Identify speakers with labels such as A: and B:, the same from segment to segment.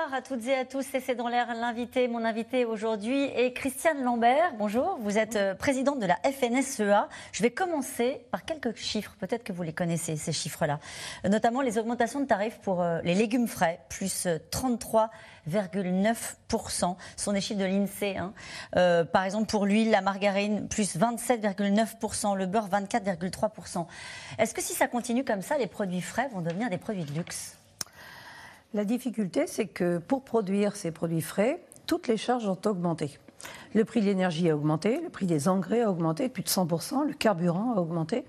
A: Bonsoir à toutes et à tous, c'est dans l'air l'invité. Mon invité aujourd'hui est Christiane Lambert. Bonjour, vous êtes euh, présidente de la FNSEA. Je vais commencer par quelques chiffres, peut-être que vous les connaissez, ces chiffres-là. Notamment les augmentations de tarifs pour euh, les légumes frais, plus 33,9%. Euh, Ce sont des chiffres de l'INSEE. Hein. par exemple, pour l'huile, la margarine, plus 27,9%, le beurre, 24,3%. Est-ce que si ça continue comme ça, les produits frais vont devenir des produits de luxe?
B: La difficulté, c'est que pour produire ces produits frais, toutes les charges ont augmenté. Le prix de l'énergie a augmenté, le prix des engrais a augmenté de plus de 100%, le carburant a augmenté.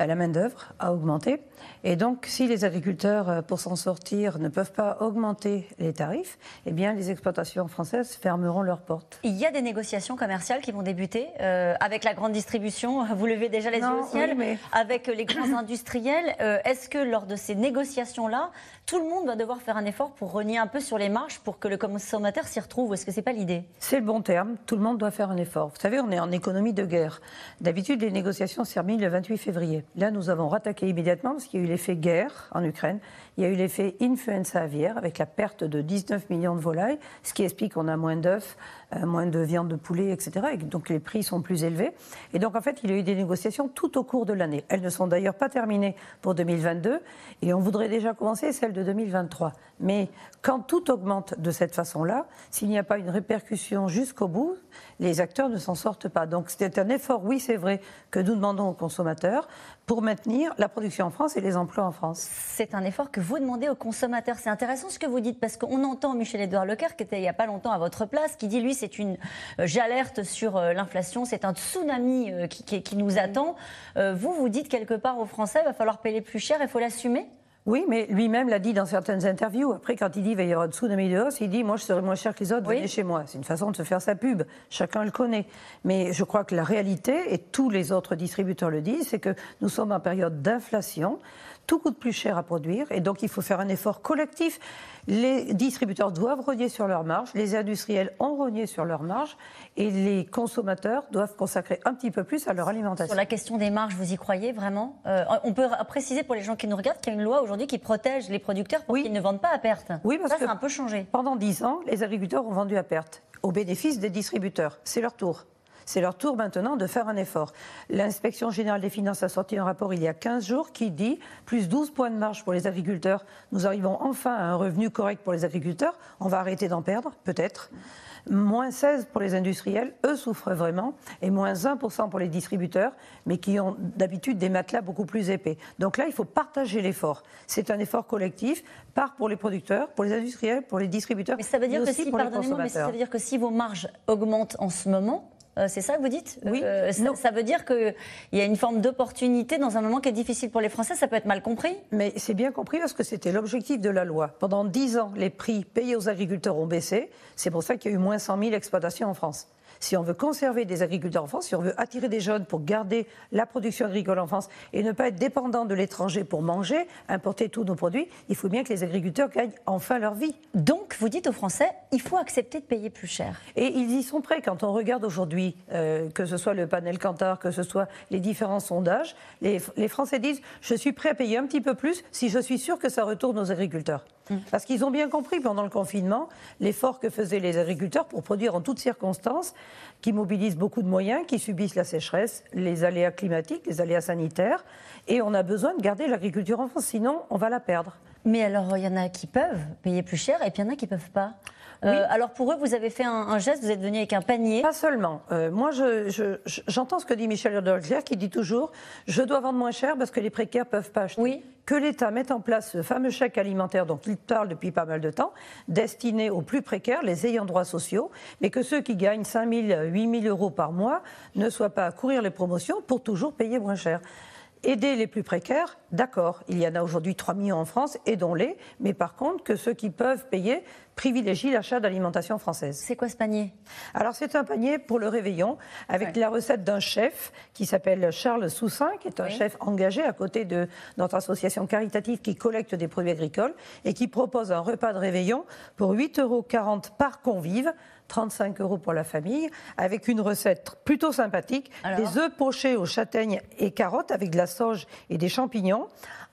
B: Euh, la main-d'œuvre a augmenté. Et donc, si les agriculteurs, euh, pour s'en sortir, ne peuvent pas augmenter les tarifs, eh bien, les exploitations françaises fermeront leurs portes.
A: Il y a des négociations commerciales qui vont débuter euh, avec la grande distribution. Vous levez déjà les yeux au ciel. Avec les grands industriels. Est-ce que lors de ces négociations-là, tout le monde va devoir faire un effort pour renier un peu sur les marges pour que le consommateur s'y retrouve? Est-ce que c'est pas l'idée?
B: C'est le bon terme. Tout le monde doit faire un effort. Vous savez, on est en économie de guerre. D'habitude, les négociations se terminent le 28 février. Là, nous avons rattaqué immédiatement parce qu'il y a eu l'effet guerre en Ukraine. Il y a eu l'effet influenza aviaire avec la perte de 19 millions de volailles, ce qui explique qu'on a moins d'œufs, euh, moins de viande de poulet, etc. Et donc les prix sont plus élevés. Et donc en fait, il y a eu des négociations tout au cours de l'année. Elles ne sont d'ailleurs pas terminées pour 2022 et on voudrait déjà commencer celle de 2023. Mais quand tout augmente de cette façon-là, s'il n'y a pas une répercussion jusqu'au bout, les acteurs ne s'en sortent pas. Donc c'est un effort, oui, c'est vrai, que nous demandons aux consommateurs pour maintenir la production en France et les emplois en France.
A: C'est un effort que vous demandez aux consommateurs. C'est intéressant ce que vous dites parce qu'on entend Michel-Édouard Leclerc, qui était il n'y a pas longtemps à votre place, qui dit lui, c'est une. Euh, j'alerte sur euh, l'inflation, c'est un tsunami euh, qui, qui, nous attend. vous, vous dites quelque part aux Français, il va falloir payer plus cher, il faut l'assumer?
B: Oui, mais lui-même l'a dit dans certaines interviews. Après, quand il dit qu'il va y avoir un tsunami de hausse, il dit Moi, je serai moins cher que les autres, venez chez moi. C'est une façon de se faire sa pub. Chacun le connaît. Mais je crois que la réalité, et tous les autres distributeurs le disent, c'est que nous sommes en période d'inflation. Tout coûte plus cher à produire et donc il faut faire un effort collectif. Les distributeurs doivent rogner sur leurs marges, les industriels ont rogné sur leurs marges et les consommateurs doivent consacrer un petit peu plus à leur alimentation.
A: Sur la question des marges, vous y croyez vraiment? Euh, On peut préciser pour les gens qui nous regardent qu'il y a une loi aujourd'hui qui protège les producteurs pour qu'ils ne vendent pas à perte.
B: Oui, parce
A: ça,
B: que
A: ça a un peu changé.
B: Pendant dix ans, les agriculteurs ont vendu à perte au bénéfice des distributeurs. C'est leur tour. C'est leur tour maintenant de faire un effort. L'inspection générale des finances a sorti un rapport il y a 15 jours qui dit plus 12 points de marge pour les agriculteurs. Nous arrivons enfin à un revenu correct pour les agriculteurs. On va arrêter d'en perdre, peut-être. Moins 16 pour les industriels, eux souffrent vraiment, et moins 1% pour les distributeurs, mais qui ont d'habitude des matelas beaucoup plus épais. Donc là, il faut partager l'effort. C'est un effort collectif, part pour les producteurs, pour les industriels, pour les distributeurs.
A: Mais ça veut dire que si, pardonnez-moi, mais ça veut dire que si vos marges augmentent en ce moment, euh, c'est ça que vous dites?
B: Oui. Euh,
A: ça, veut dire qu'il y a une forme d'opportunité dans un moment qui est difficile pour les Français. Ça peut être mal compris?
B: Mais c'est bien compris parce que c'était l'objectif de la loi. Pendant dix ans, les prix payés aux agriculteurs ont baissé. C'est pour ça qu'il y a eu moins 100 000 exploitations en France si on veut conserver des agriculteurs en France, si on veut attirer des jeunes pour garder la production agricole en France et ne pas être dépendant de l'étranger pour manger, importer tous nos produits, il faut bien que les agriculteurs gagnent enfin leur vie.
A: Donc, vous dites aux Français, il faut accepter de payer plus cher.
B: Et ils y sont prêts. Quand on regarde aujourd'hui, euh, que ce soit le panel Cantar, que ce soit les différents sondages, les, les Français disent, je suis prêt à payer un petit peu plus si je suis sûr que ça retourne aux agriculteurs. Mm. Parce qu'ils ont bien compris pendant le confinement l'effort que faisaient les agriculteurs pour produire en toutes circonstances, qui mobilisent beaucoup de moyens, qui subissent la sécheresse, les aléas climatiques, les aléas sanitaires. Et on a besoin de garder l'agriculture en France, sinon on va la perdre.
A: Mais alors, il y en a qui peuvent payer plus cher et puis il y en a qui ne peuvent pas. Euh, alors pour eux, vous avez fait un, geste, vous êtes venu avec un panier.
B: Pas seulement. Euh, moi, j'entends ce que dit Michel Leclerc, qui dit toujours je dois vendre moins cher parce que les précaires ne peuvent pas acheter.
A: Oui.
B: Que l'État mette en place ce fameux chèque alimentaire dont il parle depuis pas mal de temps, destiné aux plus précaires, les ayants droits sociaux, mais que ceux qui gagnent 5 000, 8 000 euros par mois ne soient pas à courir les promotions pour toujours payer moins cher Aider les plus précaires, d'accord, il y en a aujourd'hui 3 millions en France, aidons-les, mais par contre que ceux qui peuvent payer privilégient l'achat d'alimentation française.
A: C'est quoi ce panier?
B: Alors c'est un panier pour le réveillon, avec la recette d'un chef qui s'appelle Charles Soussin, qui est un chef engagé à côté de notre association caritative qui collecte des produits agricoles et qui propose un repas de réveillon pour 8,40 euros par convive 35 euros pour la famille, avec une recette plutôt sympathique. des œufs pochés aux châtaignes et carottes avec de la sauge et des champignons.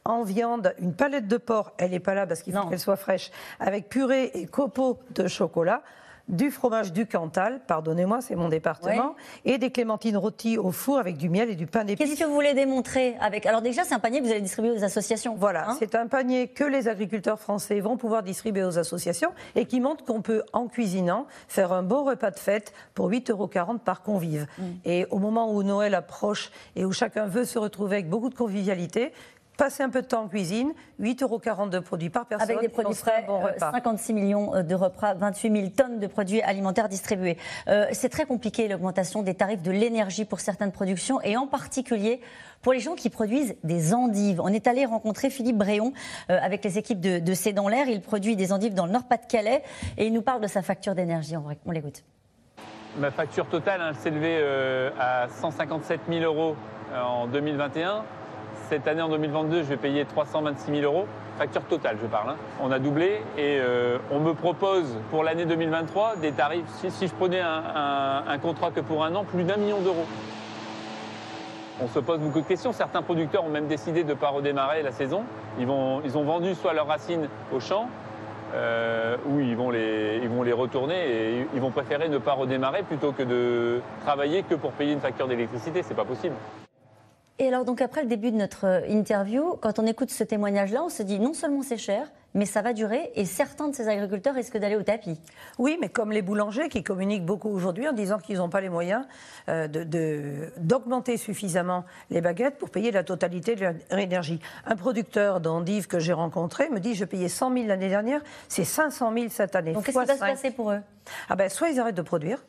B: En viande, une palette de porc, elle n'est pas là parce qu'il faut qu'elle soit fraîche, avec purée et copeaux de chocolat du fromage du Cantal, pardonnez-moi, c'est mon département, et des clémentines rôties au four avec du miel et du pain d'épices.
A: Qu'est-ce que vous voulez démontrer avec Alors déjà, c'est un panier que vous allez distribuer aux associations.
B: Voilà, hein c'est un panier que les agriculteurs français vont pouvoir distribuer aux associations et qui montre qu'on peut, en cuisinant, faire un beau repas de fête pour 8,40 euros par convive. Mm. Et au moment où Noël approche et où chacun veut se retrouver avec beaucoup de convivialité, Passer un peu de temps en cuisine, 8,40 euros de produits par personne.
A: Avec des produits frais, 56 euh, millions euh, de repas, 28 000 tonnes de produits alimentaires distribués. Euh, c'est très compliqué l'augmentation des tarifs de l'énergie pour certaines productions et en particulier pour les gens qui produisent des endives. On est allé rencontrer Philippe Bréon avec les équipes de, de C'est dans l'air. Il produit des endives dans le Nord-Pas-de-Calais et il nous parle de sa facture d'énergie. On, l'écoute.
C: Ma facture totale hein, s'est élevée à 157 000 euros en 2021 cette année, en 2022, je vais payer 326 000 euros. Facture totale, je parle. Hein. On a doublé et euh, on me propose pour l'année 2023 des tarifs, si, je prenais un, contrat que pour un an, plus d'un million d'euros. On se pose beaucoup de questions. Certains producteurs ont même décidé de ne pas redémarrer la saison. Ils, vont, ils ont vendu soit leurs racines au champ, euh, ou ils vont, les, ils vont les retourner et ils vont préférer ne pas redémarrer plutôt que de travailler que pour payer une facture d'électricité. C'est pas possible.
A: Et alors, donc, après le début de notre euh, interview, quand on écoute ce témoignage-là, on se dit non seulement c'est cher, mais ça va durer et certains de ces agriculteurs risquent d'aller au tapis.
B: Oui, mais comme les boulangers qui communiquent beaucoup aujourd'hui en disant qu'ils n'ont pas les moyens euh, d'augmenter suffisamment les baguettes pour payer la totalité de l'énergie. Un producteur d'endives que j'ai rencontré me dit je payais 100 000 l'année dernière, c'est 500 000 cette année.
A: Donc qu'est-ce qui va se passer pour eux?
B: Ah ben, Soit ils arrêtent de produire,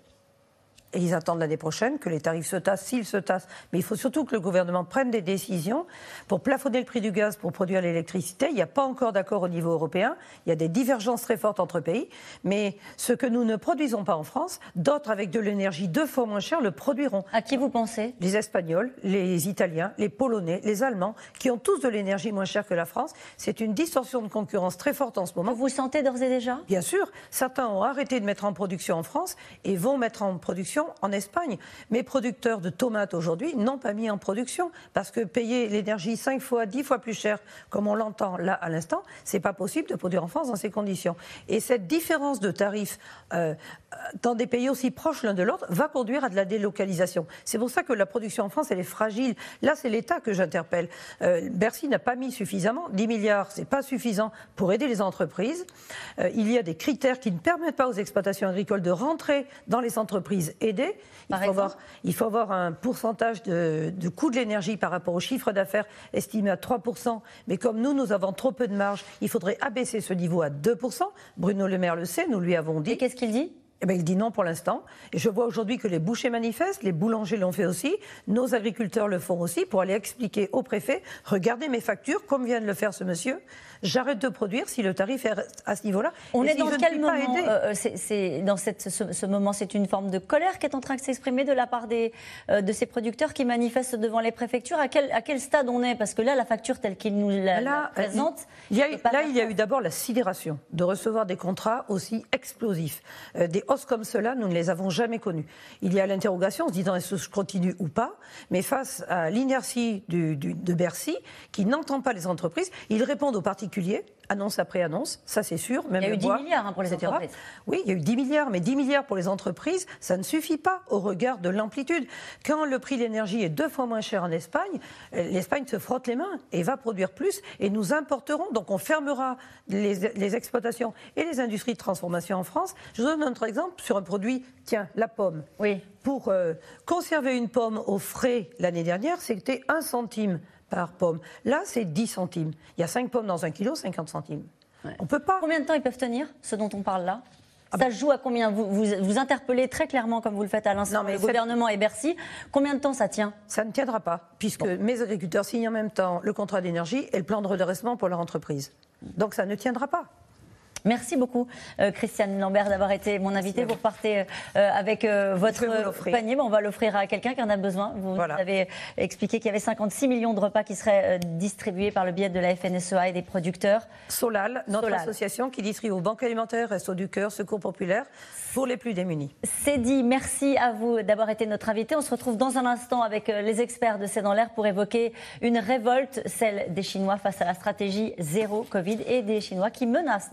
B: et ils attendent l'année prochaine que les tarifs se tassent, s'ils se tassent. Mais il faut surtout que le gouvernement prenne des décisions pour plafonner le prix du gaz pour produire l'électricité. Il n'y a pas encore d'accord au niveau européen. Il y a des divergences très fortes entre pays. Mais ce que nous ne produisons pas en France, d'autres avec de l'énergie deux fois moins chère le produiront.
A: À qui vous pensez?
B: Les Espagnols, les Italiens, les Polonais, les Allemands, qui ont tous de l'énergie moins chère que la France. C'est une distorsion de concurrence très forte en ce moment.
A: Vous vous sentez d'ores et déjà?
B: Bien sûr. Certains ont arrêté de mettre en production en France et vont mettre en production en Espagne. Mes producteurs de tomates aujourd'hui n'ont pas mis en production parce que payer l'énergie 5 fois, 10 fois plus cher, comme on l'entend là à l'instant, c'est pas possible de produire en France dans ces conditions. Et cette différence de tarifs euh, dans des pays aussi proches l'un de l'autre va conduire à de la délocalisation. C'est pour ça que la production en France, elle est fragile. Là, c'est l'État que j'interpelle. Euh, Bercy n'a pas mis suffisamment. 10 milliards, c'est pas suffisant pour aider les entreprises. Euh, il y a des critères qui ne permettent pas aux exploitations agricoles de rentrer dans les entreprises aidées. Il faut, avoir, il faut, avoir, un pourcentage de, de coût de l'énergie par rapport au chiffre d'affaires estimé à 3%. Mais comme nous, nous avons trop peu de marge, il faudrait abaisser ce niveau à 2%. Bruno Le Maire le sait, nous lui avons dit.
A: Et qu'est-ce qu'il dit?
B: Eh bien, il dit non pour l'instant. Et je vois aujourd'hui que les bouchers manifestent, les boulangers l'ont fait aussi, nos agriculteurs le font aussi pour aller expliquer au préfet regardez mes factures, comme vient de le faire ce monsieur j'arrête de produire si le tarif est à ce niveau-là.
A: On est dans quel moment euh, c'est, Dans cette, ce, moment, c'est une forme de colère qui est en train de s'exprimer de la part des, euh, de ces producteurs qui manifestent devant les préfectures. À quel, à quel stade on est? Parce que là, la facture telle qu'il nous la, là, présente.
B: Il y a, là, il y a eu d'abord la sidération de recevoir des contrats aussi explosifs. Euh, des hausses comme cela, nous ne les avons jamais connues. Il y a l'interrogation, en se disant est-ce que je continue ou pas? Mais face à l'inertie de Bercy, qui n'entend pas les entreprises, ils répondent aux partis annonce après annonce, ça c'est sûr.
A: Même il y a eu 10 milliards hein, pour les entreprises.
B: Oui, il y a eu 10 milliards, mais 10 milliards pour les entreprises, ça ne suffit pas au regard de l'amplitude. Quand le prix de l'énergie est deux fois moins cher en Espagne, euh, l'Espagne se frotte les mains et va produire plus et nous importerons. Donc on fermera les, exploitations et les industries de transformation en France. Je vous donne un autre exemple sur un produit, tiens, la pomme.
A: Oui.
B: Pour euh, conserver une pomme au frais l'année dernière, c'était un centime par pomme. Là, c'est 10 centimes. Il y a 5 pommes dans un kilo, 50 centimes. On peut pas.
A: Combien de temps ils peuvent tenir, ce dont on parle là? Ça ah joue à combien? Vous, vous, interpellez très clairement, comme vous le faites à l'instant, le gouvernement et Bercy. Combien de temps ça tient?
B: Ça ne tiendra pas, puisque mes agriculteurs signent en même temps le contrat d'énergie et le plan de redressement pour leur entreprise. Donc ça ne tiendra pas.
A: Merci beaucoup, euh, Christiane Lambert, d'avoir été mon invité. Vous repartez euh, avec euh, votre panier. on va l'offrir à quelqu'un qui en a besoin. Vous avez expliqué qu'il y avait 56 millions de repas qui seraient distribués par le biais de la FNSEA et des producteurs.
B: Solal, notre association qui distribue aux banques alimentaires, Resto du Cœur, Secours Populaire, pour les plus démunis.
A: C'est dit. Merci à vous d'avoir été notre invité. On se retrouve dans un instant avec les experts de C'est dans l'air pour évoquer une révolte, celle des Chinois face à la stratégie zéro Covid et des Chinois qui menacent